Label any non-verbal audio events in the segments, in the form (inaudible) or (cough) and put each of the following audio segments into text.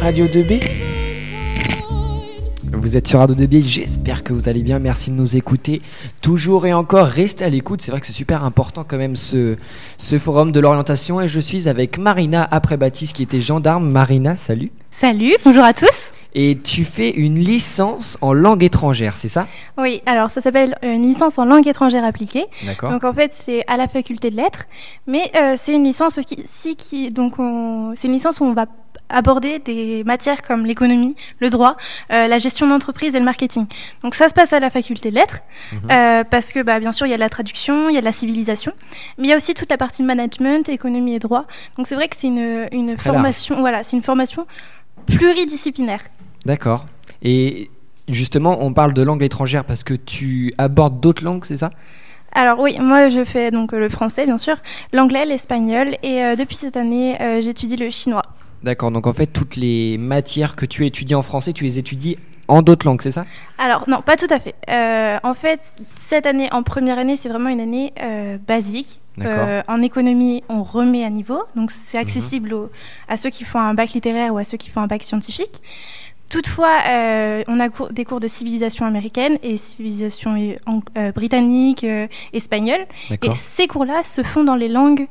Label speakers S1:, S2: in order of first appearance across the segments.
S1: Radio 2B vous êtes sur Radio 2B, j'espère que vous allez bien, merci de nous écouter. Toujours et encore, restez à l'écoute, c'est vrai que c'est super important quand même ce, ce forum de l'orientation et je suis avec Marina après Baptiste qui était gendarme. Marina, salut.
S2: Salut, bonjour à tous.
S1: Et tu fais une licence en langue étrangère, c'est ça?
S2: Oui, alors ça s'appelle une licence en langue étrangère appliquée.
S1: D'accord.
S2: Donc en fait, c'est à la faculté de lettres, mais euh, c'est une licence qui, si, qui donc c'est une licence où on va aborder des matières comme l'économie, le droit, euh, la gestion d'entreprise et le marketing. Donc ça se passe à la faculté de lettres, mhm. euh, parce que bah, bien sûr il y a de la traduction, il y a de la civilisation, mais il y a aussi toute la partie management, économie et droit. Donc c'est vrai que c'est une, une formation, voilà, c'est une formation pluridisciplinaire.
S1: D'accord. Et justement, on parle de langue étrangère parce que tu abordes d'autres langues, c'est ça?
S2: Alors oui, moi je fais donc le français bien sûr, l'anglais, l'espagnol et euh, depuis cette année euh, j'étudie le chinois.
S1: D'accord, donc en fait toutes les matières que tu étudies en français, tu les étudies en d'autres langues, c'est ça?
S2: Alors non, pas tout à fait. Euh, en fait, cette année, en première année, c'est vraiment une année basique. en économie, on remet à niveau, donc c'est mhm. accessible à ceux qui font un bac littéraire ou à ceux qui font un bac scientifique. Toutefois, euh, on a des cours de civilisation américaine et civilisation euh, britannique, euh, espagnole. Et ces cours-là se font dans les langues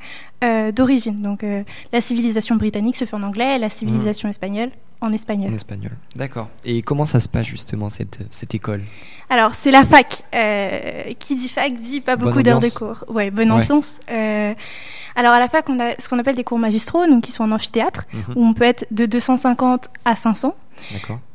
S2: d'origine. Donc la civilisation britannique se fait en anglais, la civilisation mmh. espagnole en espagnol.
S1: En espagnol, d'accord. Et comment ça se passe justement cette, cette école?
S2: Alors c'est la fac. qui dit fac dit pas beaucoup d'heures de cours. Ouais, bonne ambiance. Alors à la fac, on a ce qu'on appelle des cours magistraux, donc qui sont en amphithéâtre, mmh. où on peut être de 250 à 500.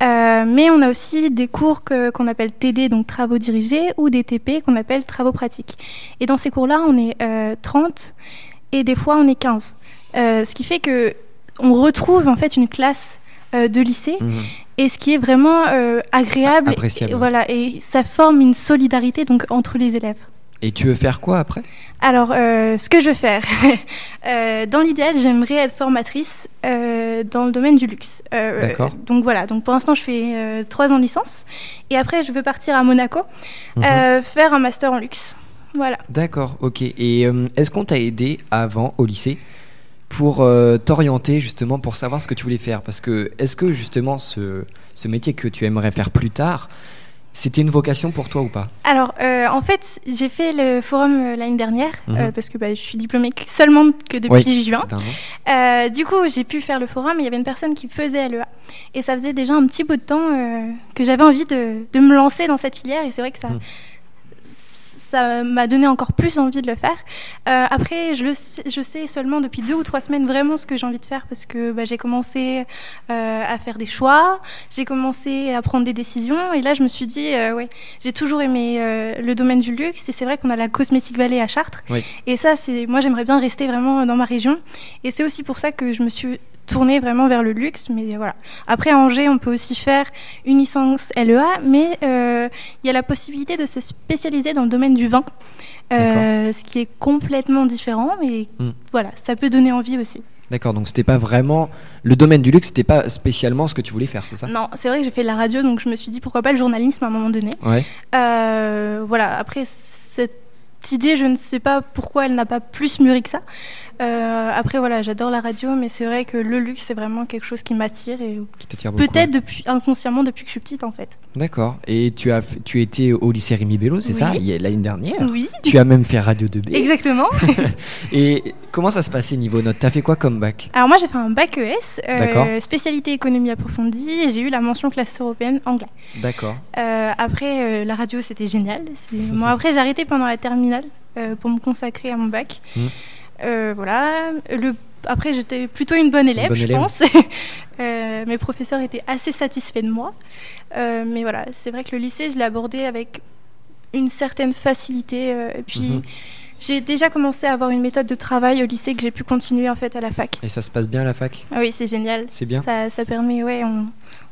S2: Euh, mais on a aussi des cours qu'on appelle TD, donc travaux dirigés, ou des TP qu'on appelle travaux pratiques. Et dans ces cours-là, on est 30 euh, et des fois on est 15. Euh, ce qui fait que on retrouve en fait une classe de lycée. Mhm. Et ce qui est vraiment agréable,
S1: et,
S2: voilà, et ça forme une solidarité donc entre les élèves.
S1: Et tu veux faire quoi après?
S2: Alors, euh, ce que je veux faire, (laughs) euh, dans l'idéal, j'aimerais être formatrice euh, dans le domaine du luxe.
S1: D'accord.
S2: Donc voilà, donc pour l'instant, je fais trois ans de licence. Et après, je veux partir à Monaco, mhm. faire un master en luxe. Voilà.
S1: D'accord, ok. Et est-ce qu'on t'a aidé avant au lycée pour t'orienter justement pour savoir ce que tu voulais faire? Parce que est-ce que justement ce, ce métier que tu aimerais faire plus tard, c'était une vocation pour toi ou pas?
S2: Alors, euh, en fait, j'ai fait le forum euh, l'année dernière mhm. euh, parce que bah, je suis diplômée seulement que depuis juin. du coup, j'ai pu faire le forum et il y avait une personne qui faisait LEA. Et ça faisait déjà un petit bout de temps que j'avais envie de, de, me lancer dans cette filière. Et c'est vrai que ça, mhm ça m'a donné encore plus envie de le faire. Euh, après, je, le sais, je sais seulement depuis deux ou trois semaines vraiment ce que j'ai envie de faire parce que bah, j'ai commencé euh, à faire des choix, j'ai commencé à prendre des décisions et là je me suis dit, euh, ouais, j'ai toujours aimé le domaine du luxe et c'est vrai qu'on a la Cosmetic Valley à Chartres. Et ça, c'est moi j'aimerais bien rester vraiment dans ma région. Et c'est aussi pour ça que je me suis tourner vraiment vers le luxe. Mais voilà. Après, à Angers, on peut aussi faire une licence LEA, mais euh, il y a la possibilité de se spécialiser dans le domaine du vin, euh, ce qui est complètement différent. Et hmm. voilà, ça peut donner envie aussi.
S1: D'accord, donc c'était pas vraiment le domaine du luxe, c'était pas spécialement ce que tu voulais faire, c'est ça?
S2: Non, c'est vrai que j'ai fait de la radio, donc je me suis dit pourquoi pas le journalisme à un moment donné.
S1: Ouais.
S2: Euh, voilà, après cette idée, je ne sais pas pourquoi elle n'a pas plus mûri que ça. Euh, après, voilà, j'adore la radio, mais c'est vrai que le luxe, c'est vraiment quelque chose qui m'attire et peut-être depuis inconsciemment depuis que je suis petite, en fait.
S1: D'accord. Et tu as, tu étais au lycée Rémi Bello, c'est ça, l'année dernière.
S2: Oui.
S1: Tu as même fait Radio 2B.
S2: Exactement. (laughs)
S1: et comment ça se passait niveau notes? T'as fait quoi comme bac?
S2: Alors moi, j'ai fait un bac ES, euh, spécialité économie approfondie, et j'ai eu la mention classe européenne anglais.
S1: D'accord.
S2: Euh, après, la radio, c'était génial. (laughs) Moi, après, j'ai arrêté pendant la terminale pour me consacrer à mon bac. Mmh. Euh, voilà. Le... Après, j'étais plutôt une bonne élève, je pense. (laughs) Euh, mes professeurs étaient assez satisfaits de moi. Euh, mais voilà, c'est vrai que le lycée, je l'ai abordé avec une certaine facilité. et puis. Mhm. J'ai déjà commencé à avoir une méthode de travail au lycée que j'ai pu continuer en fait à la fac.
S1: Et ça se passe bien à la fac?
S2: Ah Oui, c'est génial.
S1: C'est bien?
S2: Ça, ça, permet, ouais, on,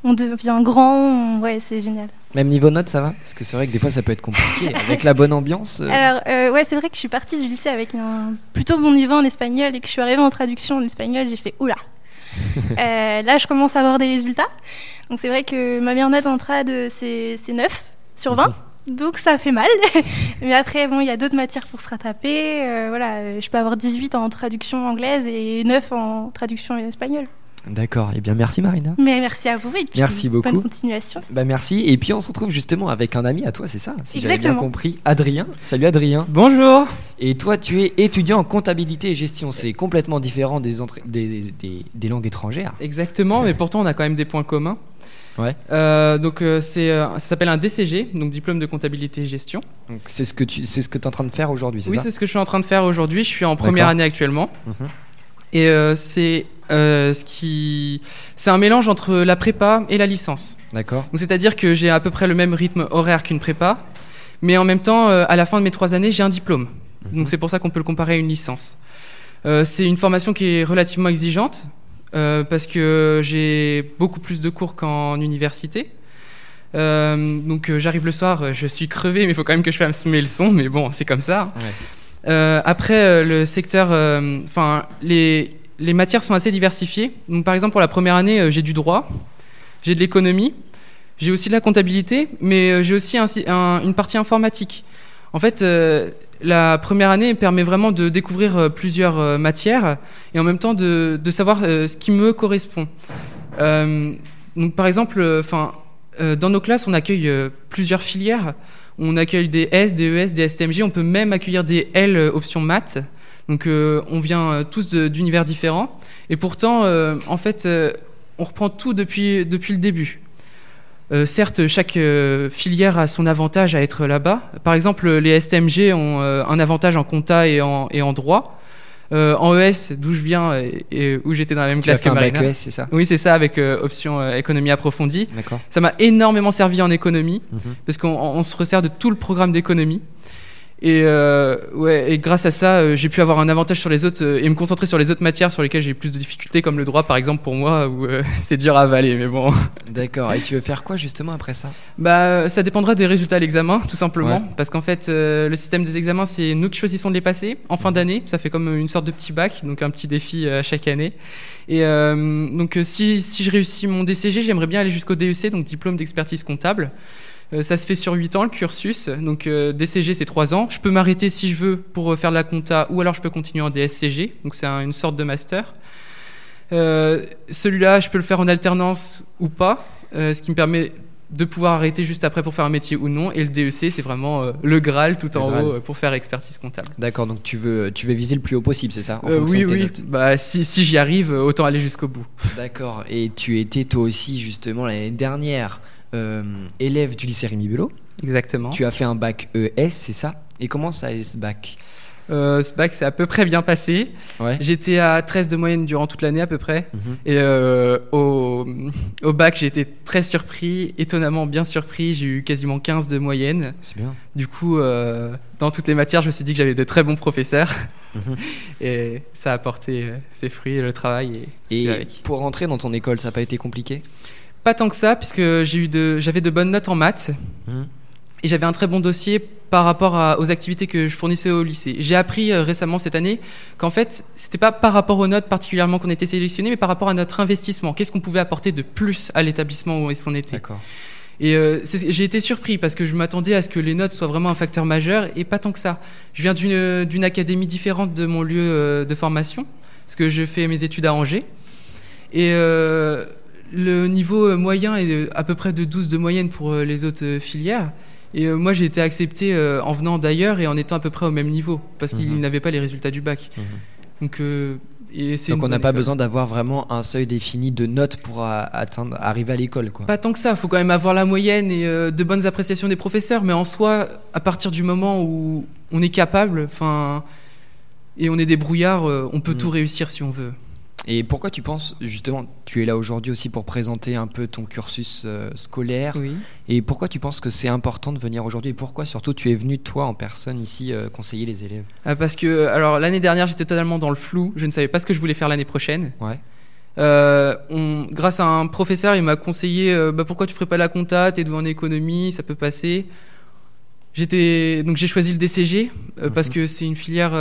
S2: on devient grand, ouais, c'est génial.
S1: Même niveau notes, ça va Parce que c'est vrai que des fois, ça peut être compliqué. (laughs) avec la bonne ambiance.
S2: Euh. Alors, euh, ouais, c'est vrai que je suis partie du lycée avec un plutôt bon niveau en espagnol et que je suis arrivée en traduction en espagnol, j'ai fait oula. (laughs) euh, là, je commence à avoir des résultats. Donc, c'est vrai que ma meilleure note en trad, c'est 9 sur 20. Donc ça fait mal. (laughs) Mais après, bon, il y a d'autres matières pour se rattraper. Euh, voilà, je peux avoir 18 en traduction anglaise et 9 en traduction espagnole.
S1: D'accord. Eh bien, merci Marina.
S2: Mais merci à vous et puis
S1: merci beaucoup.
S2: bonne continuation.
S1: Bah merci. Et puis on se retrouve justement avec un ami à toi, c'est ça Si j'ai bien compris, Adrien. Salut Adrien.
S3: Bonjour.
S1: Et toi, tu es étudiant en comptabilité et gestion. C'est complètement différent des, des, des, langues étrangères.
S3: Exactement, mais pourtant on a quand même des points communs.
S1: Ouais.
S3: Euh, donc euh, c'est, euh, ça s'appelle un DCG, donc diplôme de comptabilité et gestion.
S1: Donc c'est ce que tu, c'est ce que es en train de faire aujourd'hui, c'est
S3: oui,
S1: ça?
S3: Oui, c'est ce que je suis en train de faire aujourd'hui. Je suis en première année actuellement. Mhm. Et c'est ce qui, c'est un mélange entre la prépa et la licence.
S1: D'accord.
S3: Donc c'est-à-dire que j'ai à peu près le même rythme horaire qu'une prépa, mais en même temps, à la fin de mes trois années, j'ai un diplôme. Mhm. Donc c'est pour ça qu'on peut le comparer à une licence. c'est une formation qui est relativement exigeante. Euh, parce que j'ai beaucoup plus de cours qu'en université. Euh, donc euh, j'arrive le soir, je suis crevé, mais il faut quand même que je fasse mes leçons, mais bon, c'est comme ça. Après, le secteur, enfin, les, les, matières sont assez diversifiées. Donc, par exemple, pour la première année, j'ai du droit, j'ai de l'économie, j'ai aussi de la comptabilité, mais j'ai aussi une partie informatique. En fait, la première année permet vraiment de découvrir euh, plusieurs euh, matières et en même temps de, savoir euh, ce qui me correspond. donc par exemple, enfin, dans nos classes, on accueille plusieurs filières. On accueille des S, des ES, des STMG. On peut même accueillir des L options maths. Donc on vient tous d'univers différents. Et pourtant, en fait, on reprend tout depuis, depuis le début. Euh, certes, chaque euh, filière a son avantage à être là-bas. Par exemple, les STMG ont euh, un avantage en compta et en, et en droit. En ES, d'où je viens et, où j'étais dans la même classe que Marina.
S1: ES, c'est ça
S3: Oui, c'est ça, avec option économie approfondie. Ça m'a énormément servi en économie, mhm. parce qu'on se resserre de tout le programme d'économie. Et, euh, ouais, et grâce à ça, euh, j'ai pu avoir un avantage sur les autres euh, et me concentrer sur les autres matières sur lesquelles j'ai plus de difficultés, comme le droit par exemple pour moi, où (laughs) c'est dur à avaler, mais bon.
S1: D'accord. Et tu veux faire quoi justement après ça?
S3: Bah, ça dépendra des résultats de l'examen, tout simplement, parce qu'en fait, le système des examens, c'est nous qui choisissons de les passer en fin d'année. Ça fait comme une sorte de petit bac, donc un petit défi à chaque année. Et donc, si, si je réussis mon DCG, j'aimerais bien aller jusqu'au DEC, donc diplôme d'expertise comptable. Euh, ça se fait sur 8 ans le cursus. Donc euh, DCG c'est 3 ans. Je peux m'arrêter si je veux pour euh, faire de la compta ou alors je peux continuer en DSCG. Donc c'est une sorte de master. Celui-là, je peux le faire en alternance ou pas, ce qui me permet de pouvoir arrêter juste après pour faire un métier ou non. Et le DEC, c'est vraiment le Graal tout en haut pour faire expertise comptable.
S1: D'accord, donc tu veux, tu veux viser le plus haut possible, c'est ça
S3: Oui, oui. Bah, si, si j'y arrive, autant aller jusqu'au bout.
S1: D'accord, et tu étais toi aussi justement l'année dernière élève du lycée Rémi Belot.
S3: Exactement.
S1: Tu as fait un bac ES, c'est ça? Et comment ça est ce bac?
S3: Euh, ce bac s'est à peu près bien passé. J'étais à 13 de moyenne durant toute l'année à peu près. Mhm. Et euh, au, au, bac, j'ai été très surpris, étonnamment bien surpris. J'ai eu quasiment 15 de moyenne.
S1: C'est bien.
S3: Du coup, dans toutes les matières, je me suis dit que j'avais de très bons professeurs. Mhm. (laughs) et ça a apporté ses fruits, le travail.
S1: Et, et pour rentrer dans ton école, ça n'a pas été compliqué?
S3: Pas tant que ça, puisque j'ai eu de, j'avais de bonnes notes en maths. Mmh. Et j'avais un très bon dossier par rapport aux activités que je fournissais au lycée. J'ai appris euh, récemment cette année qu'en fait, c'était pas par rapport aux notes particulièrement qu'on était sélectionné, mais par rapport à notre investissement. Qu'est-ce qu'on pouvait apporter de plus à l'établissement où est-ce qu'on était?
S1: D'accord.
S3: Et euh, j'ai été surpris parce que je m'attendais à ce que les notes soient vraiment un facteur majeur et pas tant que ça. Je viens d'une académie différente de mon lieu euh, de formation, parce que je fais mes études à Angers. Et le niveau euh, moyen est à peu près de 12 de moyenne pour euh, les autres euh, filières. Et moi, j'ai été accepté en venant d'ailleurs et en étant à peu près au même niveau, parce qu'ils mhm. n'avaient pas les résultats du bac. Mhm. Donc,
S1: et Donc on n'a pas besoin d'avoir vraiment un seuil défini de notes pour atteindre, arriver à l'école. Quoi.
S3: Pas tant que ça, il faut quand même avoir la moyenne et de bonnes appréciations des professeurs, mais en soi, à partir du moment où on est capable, enfin, et on est des brouillards, on peut mhm. tout réussir si on veut.
S1: Et pourquoi tu penses, justement, tu es là aujourd'hui aussi pour présenter un peu ton cursus euh, scolaire.
S3: Oui.
S1: Et pourquoi tu penses que c'est important de venir aujourd'hui Et pourquoi surtout tu es venu, toi, en personne, ici, euh, conseiller les élèves?
S3: Ah, Parce que, alors, l'année dernière, j'étais totalement dans le flou. Je ne savais pas ce que je voulais faire l'année prochaine.
S1: Ouais.
S3: Euh, on, grâce à un professeur, il m'a conseillé bah, pourquoi tu ferais pas la compta T'es doué en économie, ça peut passer. J'étais donc j'ai choisi le DCG parce mhm. que c'est une filière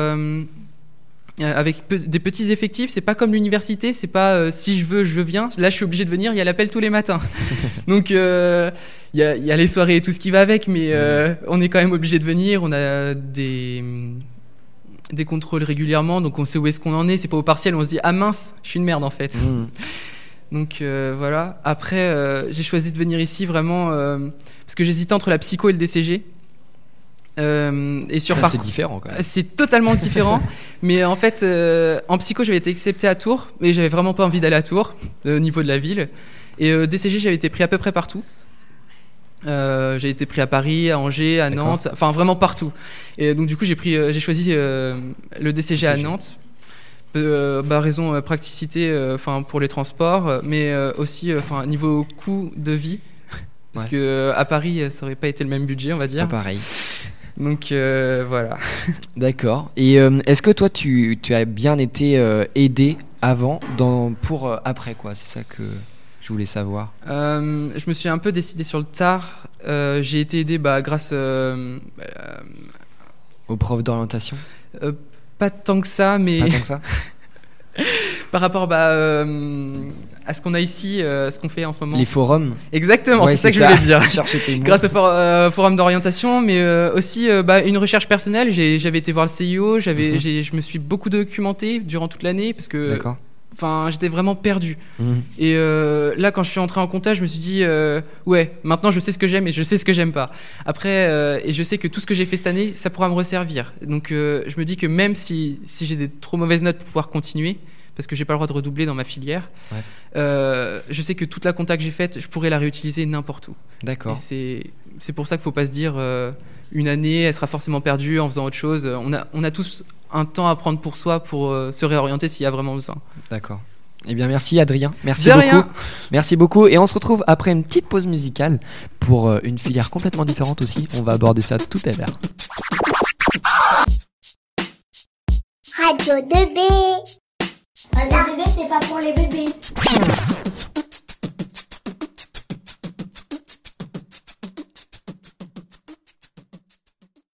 S3: euh, avec des petits effectifs, c'est pas comme l'université, c'est pas euh, si je veux, je viens. Là, je suis obligé de venir, il y a l'appel tous les matins. (laughs) Donc, euh, il y a, les soirées et tout ce qui va avec, mais euh, on est quand même obligé de venir. On a des, des contrôles régulièrement, donc on sait où est-ce qu'on en est. C'est pas au partiel, on se dit ah mince, je suis une merde en fait. Mmh. (laughs) Donc voilà. Après, j'ai choisi de venir ici vraiment parce que j'hésitais entre la psycho et le DCG.
S1: Et sur ah, c'est différent.
S3: C'est totalement différent. (laughs) mais en fait, en psycho, j'avais été accepté à Tours, mais j'avais vraiment pas envie d'aller à Tours au niveau de la ville. Et DCG, j'avais été pris à peu près partout. Euh, j'ai été pris à Paris, à Angers, à Nantes, enfin vraiment partout. Et donc du coup j'ai pris, euh, j'ai choisi euh, le DCG, à Nantes. bah, raison praticité, enfin pour les transports, mais aussi enfin niveau coût de vie, parce que à Paris ça aurait pas été le même budget, on va dire.
S1: Pas pareil.
S3: Donc voilà. (laughs)
S1: D'accord. Et est-ce que toi tu, tu, as bien été aidé avant dans, pour après quoi? C'est ça que je voulais savoir
S3: euh, Je me suis un peu décidé sur le tard. Euh, j'ai été aidé bah, grâce euh,
S1: aux profs d'orientation?
S3: pas tant que ça, mais
S1: pas tant que ça? (laughs)
S3: Par rapport bah, à ce qu'on a ici, ce qu'on fait en ce moment.
S1: Les forums.
S3: Exactement, c'est ça que je voulais dire. (laughs) grâce au forum d'orientation, mais aussi bah, une recherche personnelle. J'avais été voir le CIO, j'avais, mhm. je me suis beaucoup documenté durant toute l'année parce que. Enfin, j'étais vraiment perdu. Mhm. Et euh, là, quand je suis entré en comptage, je me suis dit, euh, ouais, maintenant je sais ce que j'aime et je sais ce que j'aime pas. Après, euh, et je sais que tout ce que j'ai fait cette année, ça pourra me resservir. Donc, je me dis que même si, si j'ai des trop mauvaises notes pour pouvoir continuer, parce que j'ai pas le droit de redoubler dans ma filière, je sais que toute la compta que j'ai faite, je pourrais la réutiliser n'importe où.
S1: D'accord.
S3: C'est pour ça qu'il faut pas se dire une année, elle sera forcément perdue en faisant autre chose. On a, on a tous un temps à prendre pour soi pour euh, se réorienter s'il y a vraiment besoin.
S1: D'accord. Eh bien, merci Adrien. Merci beaucoup. Merci beaucoup. Et on se retrouve après une petite pause musicale pour euh, une filière complètement différente aussi. On va aborder ça tout à l'heure.
S4: Radio 2B. Radio 2B, c'est pas pour les bébés.